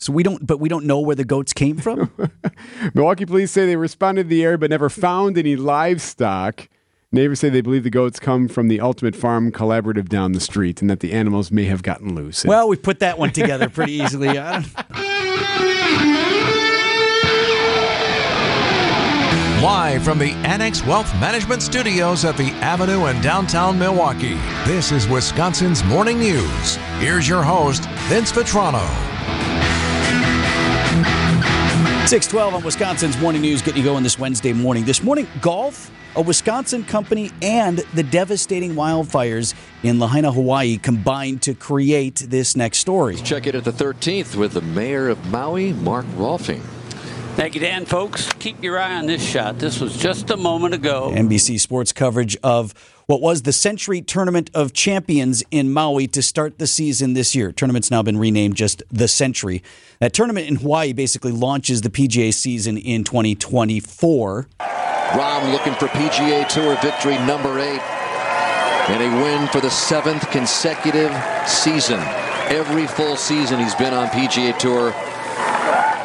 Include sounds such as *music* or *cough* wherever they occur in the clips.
So we don't, but we don't know where the goats came from. *laughs* Milwaukee police say they responded to the area but never found any livestock. Neighbors say they believe the goats come from the Ultimate Farm Collaborative down the street and that the animals may have gotten loose. well, we put that one together pretty easily. I Live from the Annex Wealth Management Studios at the Avenue in downtown Milwaukee, this is Wisconsin's Morning News. Here's your host, Vince Vitrano. 612 on Wisconsin's Morning News getting you going this Wednesday morning. This morning, golf, a Wisconsin company, and the devastating wildfires in Lahaina, Hawaii combined to create this next story. Check it at the 13th with the mayor of Maui, Mark Rolfing. Thank you, Dan. Folks, keep your eye on this shot. This was just a moment ago. NBC Sports coverage of what was the Sentry Tournament of Champions in Maui to start the season this year. Tournament's now been renamed just the Sentry. That tournament in Hawaii basically launches the PGA season in 2024. Rahm looking for PGA Tour victory number eight and a win for the seventh consecutive season. Every full season he's been on PGA Tour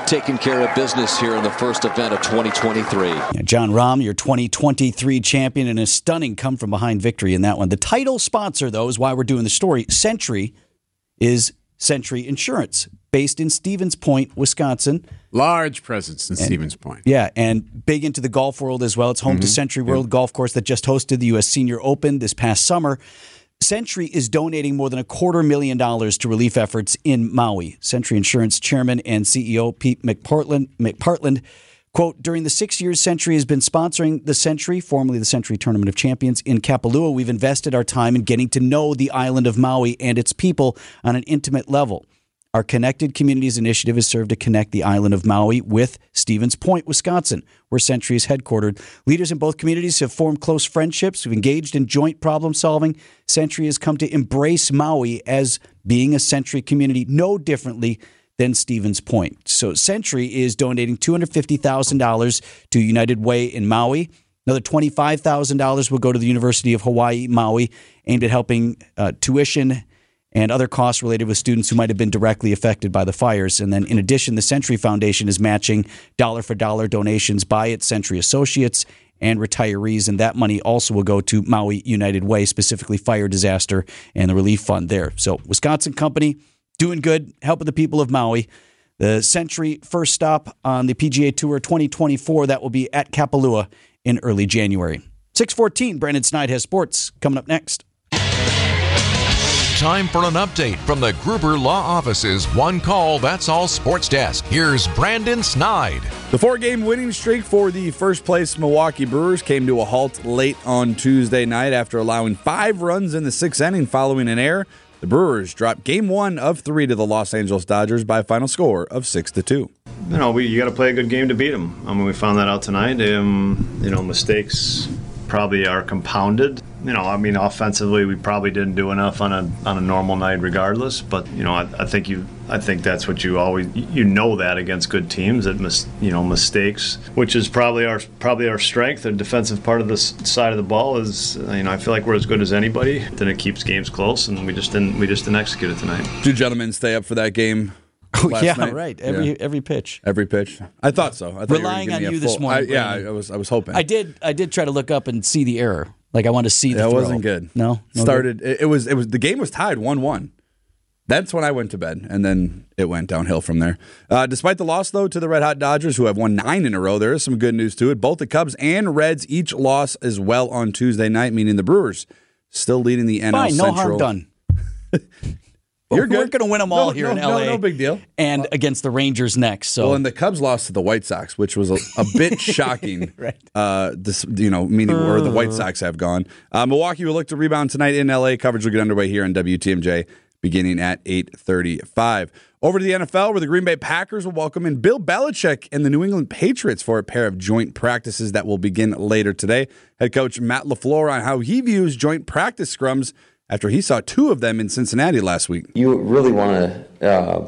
taking care of business here in the first event of 2023. Jon Rahm, your 2023 champion, and a stunning come from behind victory in that one. The title sponsor, though, is why we're doing the story. Sentry is Sentry Insurance, based in Stevens Point, Wisconsin. Large presence in Stevens Point. Yeah, and big into the golf world as well. It's home to mm-hmm. SentryWorld Golf Course that just hosted the U.S. Senior Open this past summer. Sentry is donating more than a quarter million dollars to relief efforts in Maui. Sentry Insurance Chairman and CEO Pete McPartland, McPartland quote, during the six years Sentry has been sponsoring the Sentry, formerly the Sentry Tournament of Champions in Kapalua, we've invested our time in getting to know the island of Maui and its people on an intimate level. Our Connected Communities initiative has served to connect the island of Maui with Stevens Point, Wisconsin, where Sentry is headquartered. Leaders in both communities have formed close friendships, who've engaged in joint problem solving. Sentry has come to embrace Maui as being a Sentry community no differently than Stevens Point. So Sentry is donating $250,000 to United Way in Maui. Another $25,000 will go to the University of Hawaii, Maui, aimed at helping uh, tuition and other costs related with students who might have been directly affected by the fires. And then, in addition, the Sentry Foundation is matching dollar for dollar donations by its Sentry associates and retirees. And that money also will go to Maui United Way, specifically fire disaster and the relief fund there. So, Wisconsin company doing good, helping the people of Maui. The Sentry first stop on the PGA Tour 2024, that will be at Kapalua in early January. 614, Brandon Snide has sports coming up next. Time for an update from the Gruber Law Office's One Call That's All Sports Desk. Here's Brandon Snide. The four game winning streak for the first place Milwaukee Brewers came to a halt late on Tuesday night after allowing five runs in the sixth inning following an error. The Brewers dropped game one of three to the Los Angeles Dodgers by a final score of 6 to 2. You know, we, you got to play a good game to beat them. I mean, we found that out tonight. Um, you know, mistakes probably are compounded. You know, I mean, offensively, we probably didn't do enough on a on a normal night, regardless. But you know, I, I think you, I think that's what you always you know that against good teams that mis, you know mistakes, which is probably our probably our strength. The defensive part of the side of the ball is, uh, you know, I feel like we're as good as anybody. Then it keeps games close, and we just didn't we just didn't execute it tonight. Do gentlemen stay up for that game. Oh, last yeah, night? right. Every Yeah. every pitch. Every pitch. I thought so. I thought Relying you were on you be a this morning, I, yeah, I was. I was hoping. I did. I did try to look up and see the error. Like I want to see the. That throw. wasn't good. No, no started. It, it was. It was. The game was tied one one. That's when I went to bed, and then it went downhill from there. Uh, despite the loss, though, to the Red Hot Dodgers, who have won nine in a row, there is some good news to it. Both the Cubs and Reds each lost as well on Tuesday night, meaning the Brewers still leading the NL Fine, no harm done. *laughs* You're We're good. going to win them all No, here no, in LA. no big deal. And against the Rangers next. So Well, and the Cubs lost to the White Sox, which was a, a bit *laughs* shocking. *laughs* Right. Uh, this, you know, meaning where the White Sox have gone. Uh, Milwaukee will look to rebound tonight in LA. Coverage will get underway here on WTMJ beginning at 8:35. Over to the NFL, where the Green Bay Packers will welcome in Bill Belichick and the New England Patriots for a pair of joint practices that will begin later today. Head coach Matt LaFleur on how he views joint practice scrums after he saw two of them in Cincinnati last week. you really want to uh,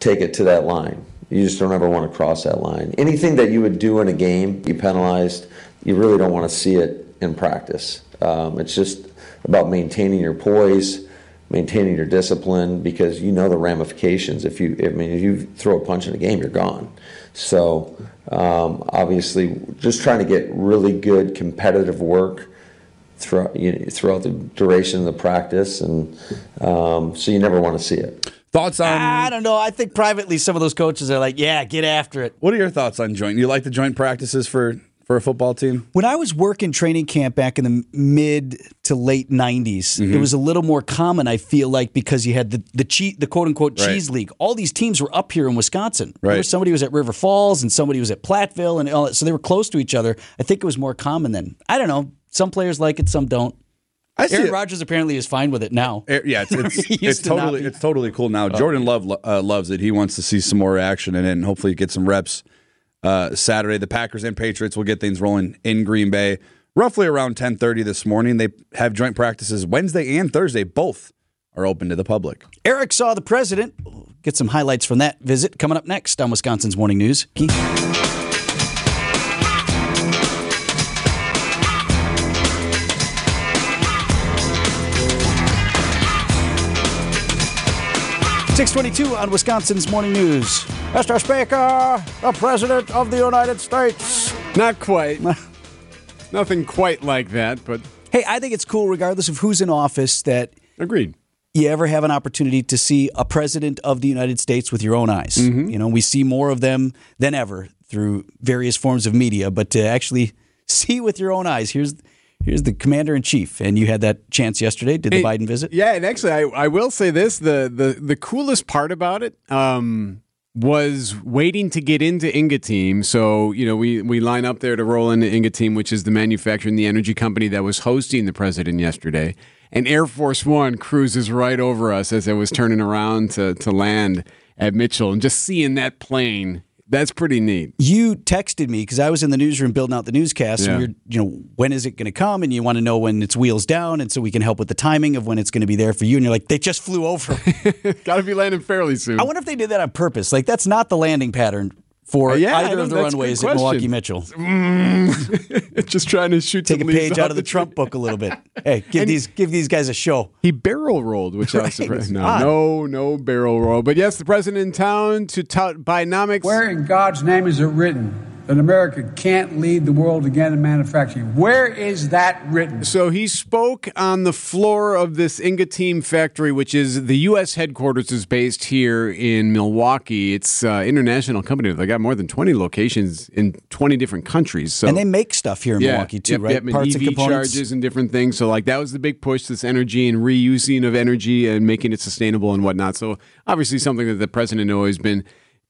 take it to that line. You just don't ever want to cross that line. Anything that you would do in a game, you penalized, you really don't want to see it in practice. Um, it's just about maintaining your poise, maintaining your discipline because you know the ramifications. If you, I mean, if you throw a punch in a game, you're gone. So um, obviously, just trying to get really good competitive work throughout you know, throughout the duration of the practice, and um, so you never want to see it. Thoughts on? I don't know. I think privately, some of those coaches are like, "Yeah, get after it." What are your thoughts on joint? You like the joint practices for for a football team? When I was working training camp back in the mid to late 90s, Mm-hmm. it was a little more common, I feel like, because you had the the, cheat, the quote unquote Right. cheese league. All these teams were up here in Wisconsin. Remember, Right. somebody was at River Falls and somebody was at Platteville, and all that. So they were close to each other. I think it was more common then. I don't know. Some players like it, some don't. I see Aaron. Rodgers apparently is fine with it now. Eh, Yeah, it's it's, *laughs* it's to totally it's totally cool now. Jordan Love uh, loves it. He wants to see some more action in it, and hopefully get some reps uh, Saturday. The Packers and Patriots will get things rolling in Green Bay roughly around ten thirty this morning. They have joint practices Wednesday and Thursday. Both are open to the public. Eric saw the president. We'll Get some highlights from that visit coming up next on Wisconsin's Morning News. Keith? Six twenty-two on Wisconsin's Morning News. Mr. Speaker, the President of the United States. Not quite. *laughs* Nothing quite like that, but Hey, I think it's cool, regardless of who's in office, that agreed. you ever have an opportunity to see a president of the United States with your own eyes. Mm-hmm. You know, we see more of them than ever through various forms of media, but to actually *laughs* see with your own eyes, here's here's the commander in chief, and you had that chance yesterday. Did the Hey, Biden visit? Yeah, and actually, I, I will say this: the the the coolest part about it um, was waiting to get into Ingeteam. So you know, we we line up there to roll into Ingeteam, which is the manufacturer and the energy company that was hosting the president yesterday. And Air Force One cruises right over us as I was turning around to to land at Mitchell, and just seeing that plane. That's pretty neat. You texted me because I was in the newsroom building out the newscast. Yeah. And were, you know, when is it going to come? And you want to know when it's wheels down, and so we can help with the timing of when it's going to be there for you. And you're like, they just flew over. *laughs* Got to be landing fairly soon. I wonder if they did that on purpose. Like that's not the landing pattern for Uh, yeah, either of the that's a good runways at. Milwaukee Mitchell. *laughs* just trying to shoot Take a leaves page out of the Trump book a little bit. *laughs* Hey, give And- these give these guys a show. He barrel rolled, which I was surprised. No, odd. no, no barrel roll. But yes, the president in town to tout Bidenomics. Where in God's name is it written that America can't lead the world again in manufacturing? Where is that written? So he spoke on the floor of this Ingeteam factory, which is the U.S. headquarters is based here in Milwaukee. It's an international company. They got more than 20 locations in 20 different countries. So And they make stuff here in Milwaukee too, yep, right? Yep, and Parts EV and components. charges and different things. So like that was the big push, this energy and reusing of energy and making it sustainable and whatnot. So obviously something that the president had always been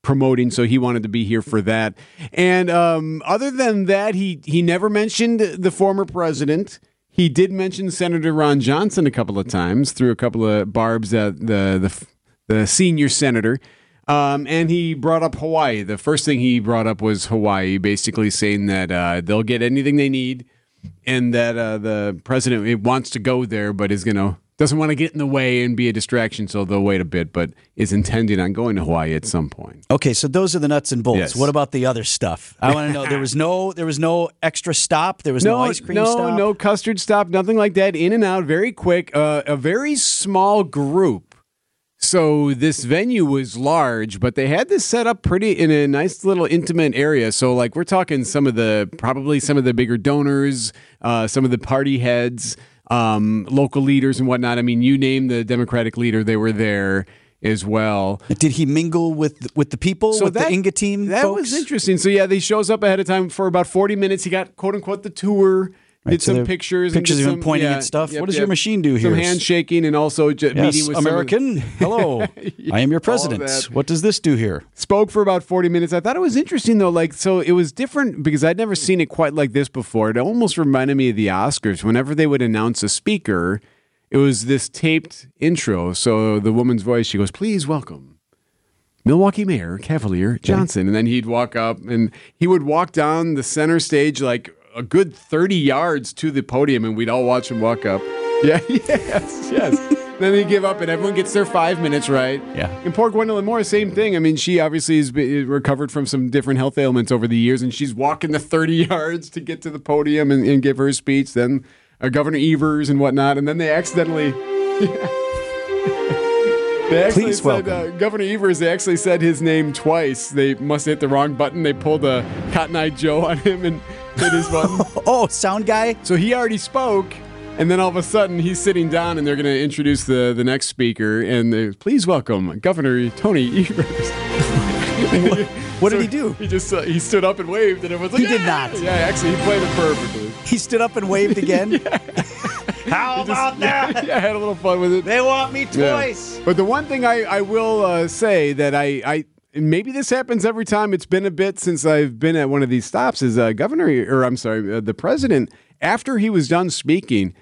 promoting. So he wanted to be here for that. And um, other than that, he he never mentioned the former president. He did mention Senator Ron Johnson a couple of times through a couple of barbs at the the, the senior senator. Um, and he brought up Hawaii. The first thing he brought up was Hawaii, basically saying that uh, they'll get anything they need, and that uh, the president wants to go there, but is going to doesn't want to get in the way and be a distraction, so they'll wait a bit, but is intending on going to Hawaii at some point. Okay, so those are the nuts and bolts. Yes. What about the other stuff? I want to know. There was no there was no extra stop. There was no, ice cream no, stop. no custard stop, nothing like that. In and out, very quick. Uh, a very small group. So this venue was large, but they had this set up pretty in a nice little intimate area. So like we're talking some of the probably some of the bigger donors, uh, some of the party heads, um, local leaders and whatnot. I mean, you name the Democratic leader, they were there as well. Did he mingle with with the people with the Ingeteam? That folks? was interesting. So yeah, he shows up ahead of time for about forty minutes. He got quote unquote the tour. Did so some pictures, and pictures of him pointing yeah, at stuff. yep, what does yep. your machine do here? Some handshaking and also Yes, meeting with American. *laughs* Hello, I am your president. What does this do here? spoke for about 40 minutes. I thought it was interesting though. Like, so it was different because I'd never seen it quite like this before. It almost reminded me of the Oscars. Whenever they would announce a speaker, it was this taped intro. So the woman's voice, she goes, please welcome Milwaukee Mayor Cavalier Johnson. And then he'd walk up and he would walk down the center stage like a good 30 yards to the podium and we'd all watch him walk up. *laughs* Yeah, yes, yes. then they give up and everyone gets their five minutes right. Yeah. And poor Gwendolyn Moore, same thing. I mean, she obviously has been, recovered from some different health ailments over the years and she's walking the 30 *laughs* yards to get to the podium and, and give her speech. Then uh, Governor Evers and whatnot. And then they accidentally. *laughs* They actually Please said, welcome. uh, Governor Evers, they actually said his name twice. They must have hit the wrong button. They pulled a Cotton Eye Joe on him and hit his button. *laughs* Oh, sound guy. So he already spoke, and then all of a sudden he's sitting down, and they're going to introduce the, the next speaker. And they, please welcome Governor Tony Evers. *laughs* What So did he do? He just uh, he stood up and waved, and everyone's like, He did "Yeah!" not. Yeah, actually, he played it perfectly. He stood up and waved again. *laughs* How about that? yeah, I had a little fun with it. They want me twice. But the one thing I, I will uh, say that I, I maybe this happens every time. It's been a bit since I've been at one of these stops. Is uh, Governor or I'm sorry, uh, the president after he was done speaking.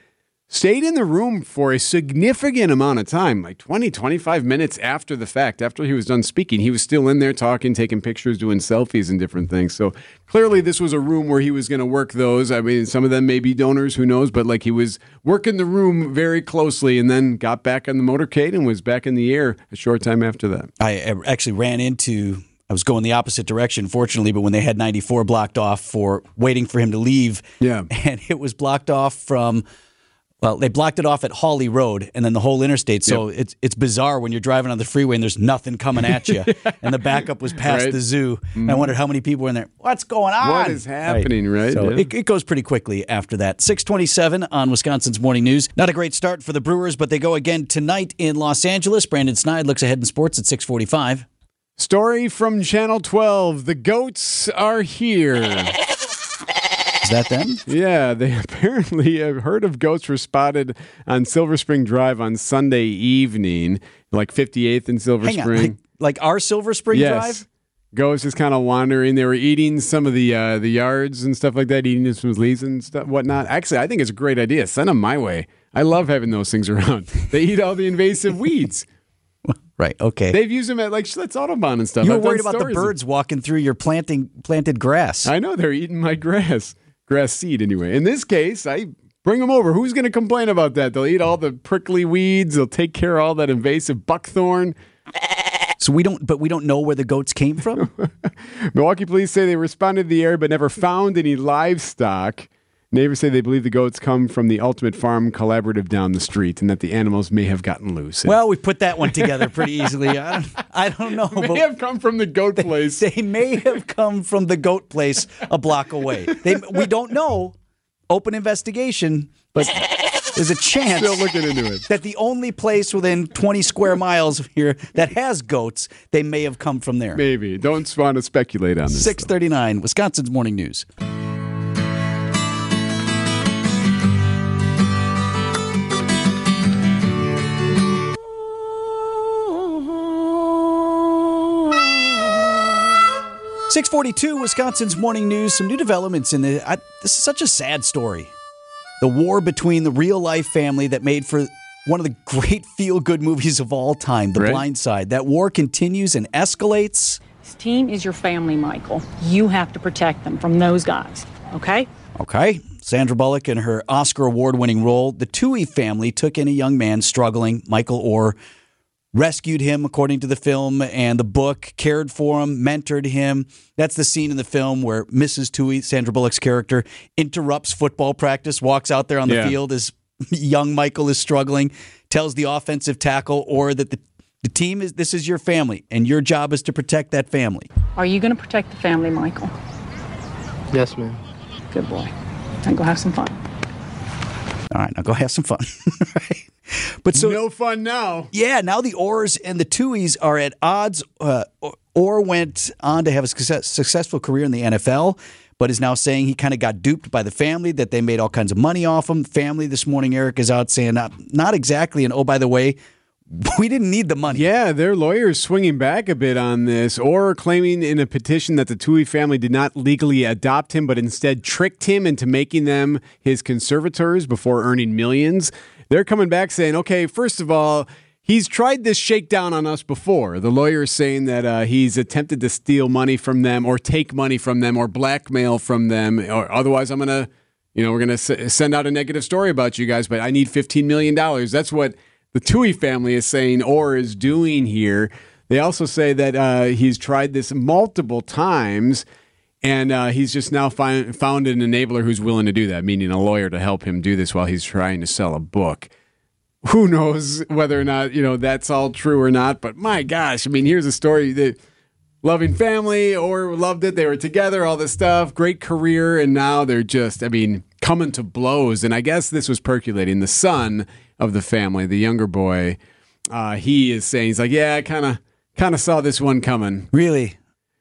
Stayed in the room for a significant amount of time, like 20, 25 minutes after the fact. After he was done speaking, he was still in there talking, taking pictures, doing selfies and different things. So clearly, this was a room where he was going to work those. I mean, some of them may be donors, who knows? But like he was working the room very closely and then got back on the motorcade and was back in the air a short time after that. I actually ran into. I was going the opposite direction, fortunately, but when they had 94 blocked off for waiting for him to leave, Yeah. *laughs* and it was blocked off from. Well, they blocked it off at Hawley Road and then the whole interstate. So it's it's bizarre when you're driving on the freeway and there's nothing coming at you. *laughs* and the backup was past Right. the zoo. And I wondered how many people were in there. What's going on? What is happening, right? So Yeah. it, it goes pretty quickly after that. 627 on Wisconsin's Morning News. Not a great start for the Brewers, but they go again tonight in Los Angeles. Brandon Snide looks ahead in sports at 645. Story from Channel 12 The goats are here. *laughs* Is that them? *laughs* Yeah, they *laughs* apparently a herd of goats were spotted on Silver Spring Drive on Sunday evening, like 58th and Silver Hang on. Spring. Like, like our Silver Spring yes. Drive? Goats just kind of wandering. They were eating some of the uh, the yards and stuff like that, eating some leaves and stuff, whatnot. Actually, I think it's a great idea. Send them my way. I love having those things *laughs* around. They eat all the invasive weeds. Right. Okay. They've used them at like Schlitz Audubon and stuff. you were I've worried about the of- birds walking through your planting planted grass. I know they're eating my grass, grass seed anyway. In this case, I bring them over. Who's going to complain about that? They'll eat all the prickly weeds. They'll take care of all that invasive buckthorn. so we don't, but we don't know where the goats came from. *laughs* Milwaukee police say they responded to the area but never found any livestock. Neighbors say they believe the goats come from the Ultimate Farm Collaborative down the street and that the animals may have gotten loose. well, we put that one together pretty easily. I don't, I don't know, They may but have come from the goat place. they may have come from the goat place a block away. They, we don't know. Open investigation, but there's a chance Still looking into it. that the only place within 20 square miles of here that has goats, they may have come from there. Maybe. Don't want to speculate on this. though. 639, Wisconsin's Morning News. Six forty-two, Wisconsin's morning news. Some new developments in the. I, this is such a sad story. The war between the real-life family that made for one of the *laughs* great feel-good movies of all time, The Right. Blind Side. That war continues and escalates. This team is your family, Michael. You have to protect them from those guys, okay? Okay. Sandra Bullock in her Oscar award winning role, the Tuohy family took in a young man struggling. Michael Oher rescued him, according to the film and the book, cared for him, mentored him. That's the scene in the film where Mrs. Tuohy, Sandra Bullock's character, interrupts football practice, walks out there on the Yeah. field as *laughs* young Michael is struggling, tells the offensive tackle or that the, the team is this is your family and your job is to protect that family. Are you going to protect the family, Michael? Yes, ma'am. Good boy. And go have some fun. All right, now go have some fun. *laughs* Right? But so no fun now. Yeah, now the Ohers and the Tuohys are at odds. Uh, Oher went on to have a success, successful career in the NFL, but is now saying he kind of got duped by the family, that they made all kinds of money off him. Family this morning, Eric is out saying, not, not exactly. And oh, by the way, *laughs* we didn't need the money. Yeah, their lawyers swinging back a bit on this, or claiming in a petition that the Tuohy family did not legally adopt him, but instead tricked him into making them his conservators before earning millions. They're coming back saying, okay, first of all, he's tried this shakedown on us before. The lawyer's saying that uh, he's attempted to steal money from them, or take money from them, or blackmail from them, or otherwise, I'm to. You know, we're to s- send out a negative story about you guys, but I need $15 million. That's what the Tuohy family is saying or is doing here. They also say that uh, he's tried this multiple times and uh, he's just now found an enabler who's willing to do that, meaning a lawyer to help him do this while he's trying to sell a book. who knows whether or not you know that's all true or not. But my gosh, I mean, here's a story that loving family or loved it. They were together, all this stuff, great career, and now they're just, I mean, coming to blows. And I guess this was percolating. The son of the family, the younger boy, uh, he is saying he's like, yeah, I kind of kind of saw this one coming. Really?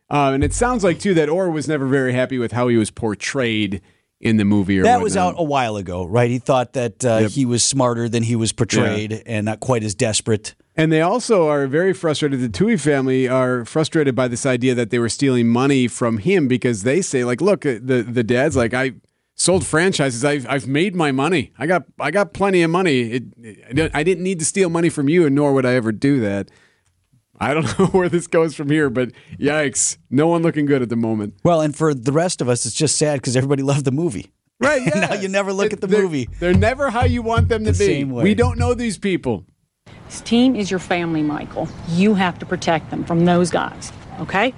Uh, and it sounds like too that Oher was never very happy with how he was portrayed in the movie. Or that whatnot. was out a while ago, right? He thought that uh, Yep. he was smarter than he was portrayed, and not quite as desperate. And they also are very frustrated. The Tuohy family are frustrated by this idea that they were stealing money from him because they say, like, look, uh, the the dad's like, I sold franchises. I've I've made my money. I got I got plenty of money. It, it, I didn't need to steal money from you, and nor would I ever do that. I don't *laughs* know where this goes from here, but yikes, no one looking good at the moment. Well, and for the rest of us, it's just sad because everybody loved the movie. Right? Yeah. *laughs* now you never look at the They're- movie. They're never how you want them to The be. same way. We don't know these people. This team is your family, Michael. You have to protect them from those guys, okay?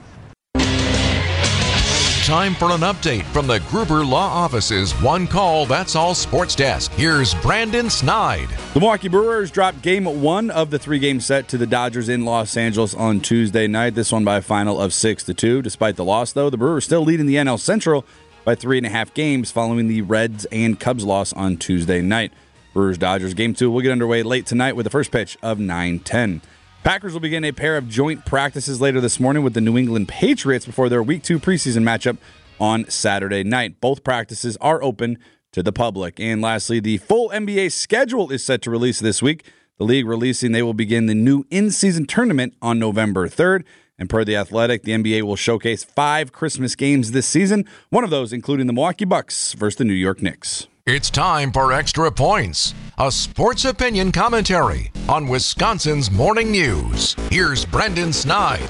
Time for an update from the Gruber Law Office's One Call That's All Sports Desk. Here's Brandon Snide. The Milwaukee Brewers dropped game one of the three game set to the Dodgers in Los Angeles on Tuesday night. This one by a final of 6 to 2. Despite the loss, though, the Brewers still leading the NL Central by three and a half games following the Reds and Cubs loss on Tuesday night. Brewers Dodgers game two will get underway late tonight with the first pitch of 9 10. Packers will begin a pair of joint practices later this morning with the New England Patriots before their week two preseason matchup on Saturday night. Both practices are open to the public. And lastly, the full NBA schedule is set to release this week. The league releasing they will begin the new in season tournament on November 3rd. And per The Athletic, the NBA will showcase five Christmas games this season, one of those including the Milwaukee Bucks versus the New York Knicks. It's time for Extra Points, a sports opinion commentary on Wisconsin's morning news. Here's Brendan Snide.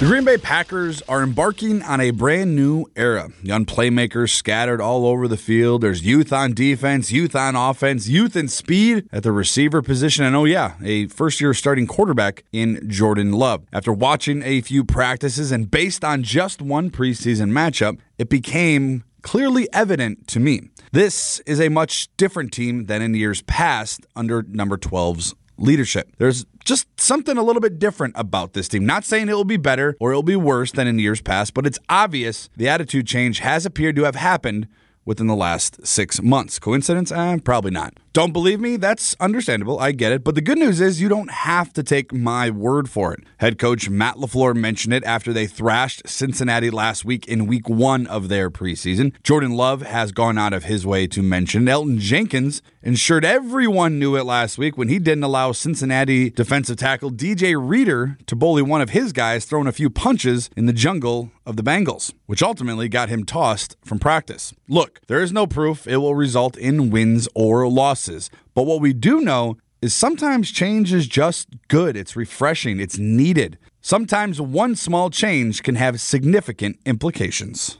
The Green Bay Packers are embarking on a brand new era. Young playmakers scattered all over the field. There's youth on defense, youth on offense, youth and speed at the receiver position. And oh, yeah, a first year starting quarterback in Jordan Love. After watching a few practices and based on just one preseason matchup, it became clearly evident to me. This is a much different team than in years past under number 12's leadership. There's just something a little bit different about this team. Not saying it will be better or it will be worse than in years past, but it's obvious the attitude change has appeared to have happened within the last six months. Coincidence? Eh, probably not. Don't believe me? That's understandable. I get it. But the good news is you don't have to take my word for it. Head coach Matt LaFleur mentioned it after they thrashed Cincinnati last week in week one of their preseason. Jordan Love has gone out of his way to mention. Elgton Jenkins ensured everyone knew it last week when he didn't allow Cincinnati defensive tackle DJ Reader to bully one of his guys, throwing a few punches in the jungle of the Bengals, which ultimately got him tossed from practice. Look, there is no proof it will result in wins or losses, but what we do know is sometimes change is just good, it's refreshing, it's needed. Sometimes one small change can have significant implications.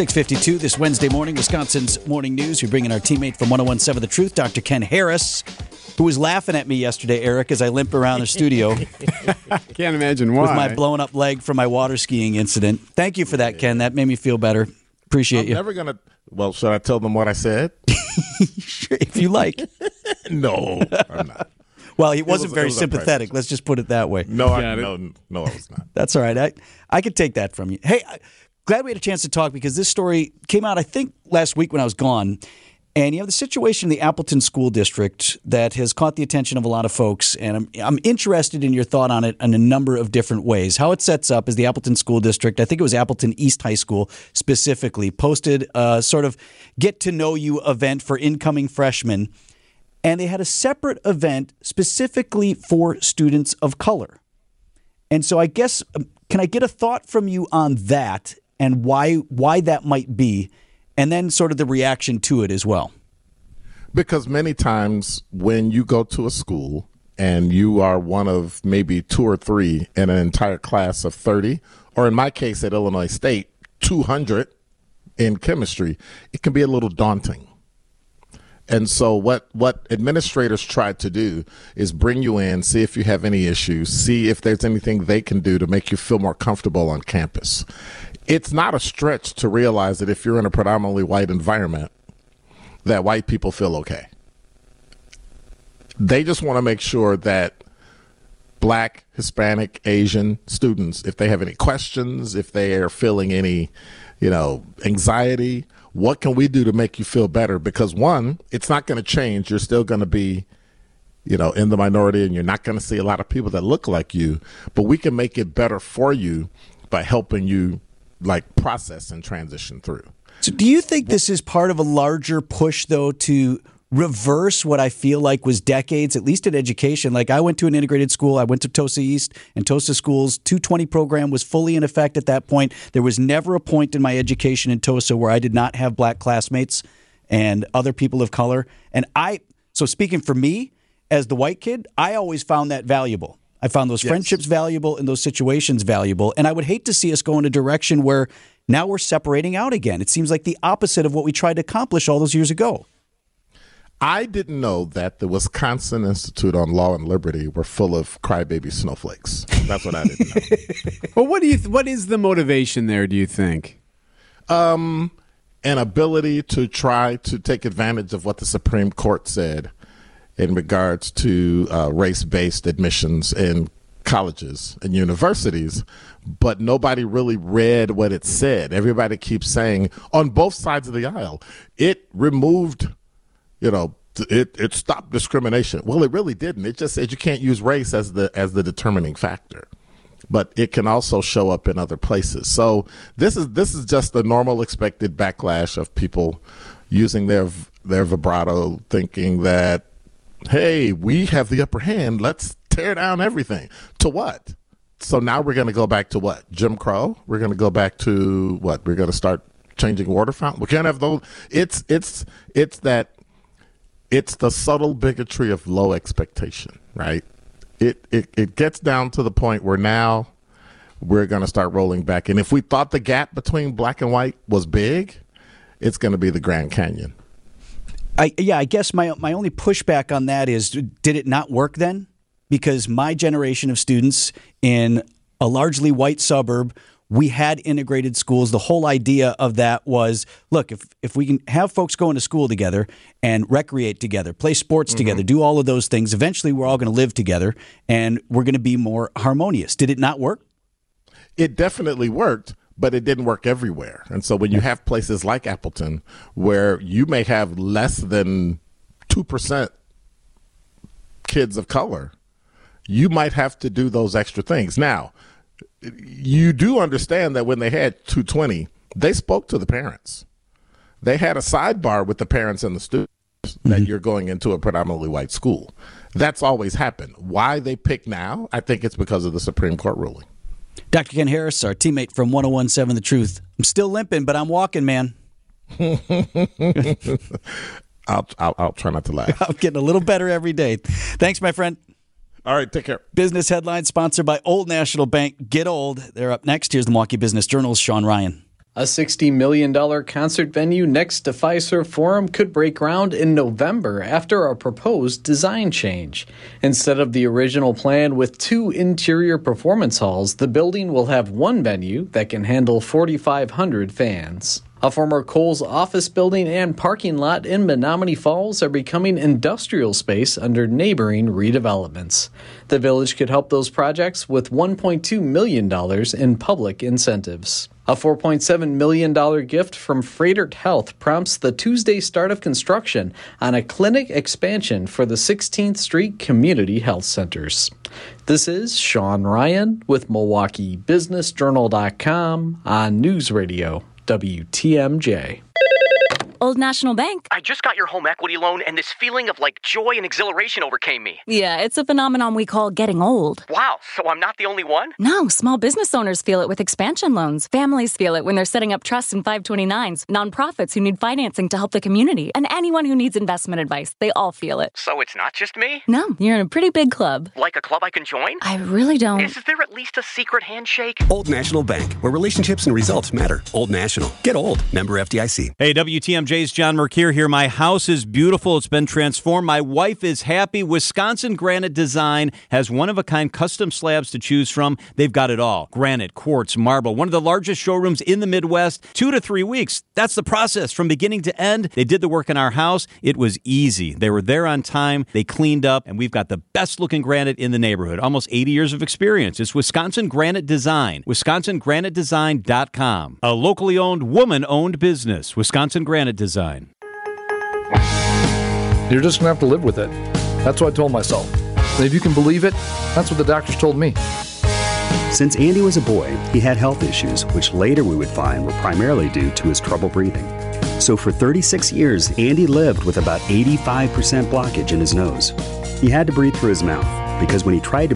652 this Wednesday morning, Wisconsin's Morning News. We're bringing our teammate from 1017 The Truth, Dr. Ken Harris, who was laughing at me yesterday, Eric, as I limp around the studio *laughs* Can't imagine why. with my blown up leg from my water skiing incident. Thank you for that, Ken. That made me feel better. Appreciate I'm you. never gonna. Well, should I tell them what I said? *laughs* if you like. *laughs* no, I'm not. Well, he wasn't was- it very was sympathetic. Let's just put it that way. No, I, Got it. no, no, I was not. That's all right. I, I could take that from you. Hey, I- glad we had a chance to talk because this story came out, I think, last week when I was gone. And you have the situation in the Appleton School District that has caught the attention of a lot of folks. And I'm, I'm interested in your thought on it in a number of different ways. How it sets up is the Appleton School District, I think it was Appleton East High School specifically, posted a sort of get to know you event for incoming freshmen. And they had a separate event specifically for students of color. And so I guess um, can I get a thought from you on that and why why that might be and then sort of the reaction to it as well. Because many times when you go to a school and you are one of maybe two or three in an entire class of 30, or in my case at Illinois State, 200 in chemistry, it can be a little daunting. And so what what administrators try to do is bring you in, see if you have any issues, see if there's anything they can do to make you feel more comfortable on campus. It's not a stretch to realize that if you're in a predominantly white environment, that white people feel okay. They just want to make sure that black, Hispanic, Asian students, if they have any questions, if they are feeling any, you know, anxiety, what can we do to make you feel better? Because one, it's not going to change. You're still going to be, you know, in the minority and you're not going to see a lot of people that look like you, but we can make it better for you by helping you like process and transition through. So, do you think this is part of a larger push, though, to reverse what I feel like was decades, at least in education? Like, I went to an integrated school, I went to Tosa East, and Tosa Schools 220 program was fully in effect at that point. There was never a point in my education in Tosa where I did not have black classmates and other people of color. And I, so speaking for me as the white kid, I always found that valuable. I found those yes. friendships valuable and those situations valuable. And I would hate to see us go in a direction where now we're separating out again. It seems like the opposite of what we tried to accomplish all those years ago. I didn't know that the Wisconsin Institute on Law and Liberty were full of crybaby snowflakes. That's what I didn't know. *laughs* well, what do you? Th- what is the motivation there? Do you think? Um, an ability to try to take advantage of what the Supreme Court said in regards to uh, race-based admissions in colleges and universities, but nobody really read what it said. Everybody keeps saying on both sides of the aisle, it removed, you know, it it stopped discrimination. Well, it really didn't. It just said you can't use race as the as the determining factor. But it can also show up in other places. So this is this is just the normal expected backlash of people using their their vibrato, thinking that hey, we have the upper hand. Let's tear down everything. To what? So now we're going to go back to what? Jim Crow? We're going to go back to what? We're going to start changing water fountain. We can't have those. It's it's it's that. It's the subtle bigotry of low expectation, right? It it it gets down to the point where now we're going to start rolling back. And if we thought the gap between black and white was big, it's going to be the Grand Canyon. I, yeah, I guess my my only pushback on that is, did it not work then? Because my generation of students in a largely white suburb, we had integrated schools. The whole idea of that was, look, if if we can have folks going to school together and recreate together, play sports mm-hmm. together, do all of those things, eventually we're all going to live together and we're going to be more harmonious. Did it not work? It definitely worked but it didn't work everywhere. And so when you have places like Appleton where you may have less than 2% kids of color, you might have to do those extra things. Now, you do understand that when they had 220, they spoke to the parents. They had a sidebar with the parents and the students mm-hmm. that you're going into a predominantly white school. That's always happened. Why they pick now? I think it's because of the Supreme Court ruling. Dr. Ken Harris, our teammate from 1017 The Truth. I'm still limping, but I'm walking, man. *laughs* I'll, I'll, I'll try not to laugh. *laughs* I'm getting a little better every day. Thanks, my friend. All right, take care. Business headlines sponsored by Old National Bank. Get old. They're up next. Here's the Milwaukee Business Journal's Sean Ryan. A $60 million concert venue next to Fiserv Forum could break ground in November after a proposed design change. Instead of the original plan with two interior performance halls, the building will have one venue that can handle 4,500 fans. A former Kohl's office building and parking lot in Menomonee Falls are becoming industrial space under neighboring redevelopments. The village could help those projects with $1.2 million in public incentives. A $4.7 million gift from Froedtert Health prompts the Tuesday start of construction on a clinic expansion for the 16th Street Community Health Centers. This is Sean Ryan with MilwaukeeBusinessJournal.com on News Radio WTMJ. Old National Bank. I just got your home equity loan, and this feeling of like joy and exhilaration overcame me. Yeah, it's a phenomenon we call getting old. Wow, so I'm not the only one? No, small business owners feel it with expansion loans. Families feel it when they're setting up trusts and 529s. Nonprofits who need financing to help the community, and anyone who needs investment advice. They all feel it. So it's not just me? No, you're in a pretty big club. Like a club I can join? I really don't. Is there at least a secret handshake? Old National Bank, where relationships and results matter. Old National. Get old. Member FDIC. Hey, WTMJ WTMJ's John Mercure here. My house is beautiful. It's been transformed. My wife is happy. Wisconsin Granite Design has one of a kind custom slabs to choose from. They've got it all granite, quartz, marble. One of the largest showrooms in the Midwest. Two to three weeks. That's the process from beginning to end. They did the work in our house. It was easy. They were there on time. They cleaned up, and we've got the best looking granite in the neighborhood. Almost 80 years of experience. It's Wisconsin Granite Design. WisconsinGraniteDesign.com. A locally owned, woman owned business. Wisconsin Granite Design. You're just going to have to live with it. That's what I told myself. And if you can believe it, that's what the doctors told me. Since Andy was a boy, he had health issues, which later we would find were primarily due to his trouble breathing. So for 36 years, Andy lived with about 85% blockage in his nose. He had to breathe through his mouth because when he tried to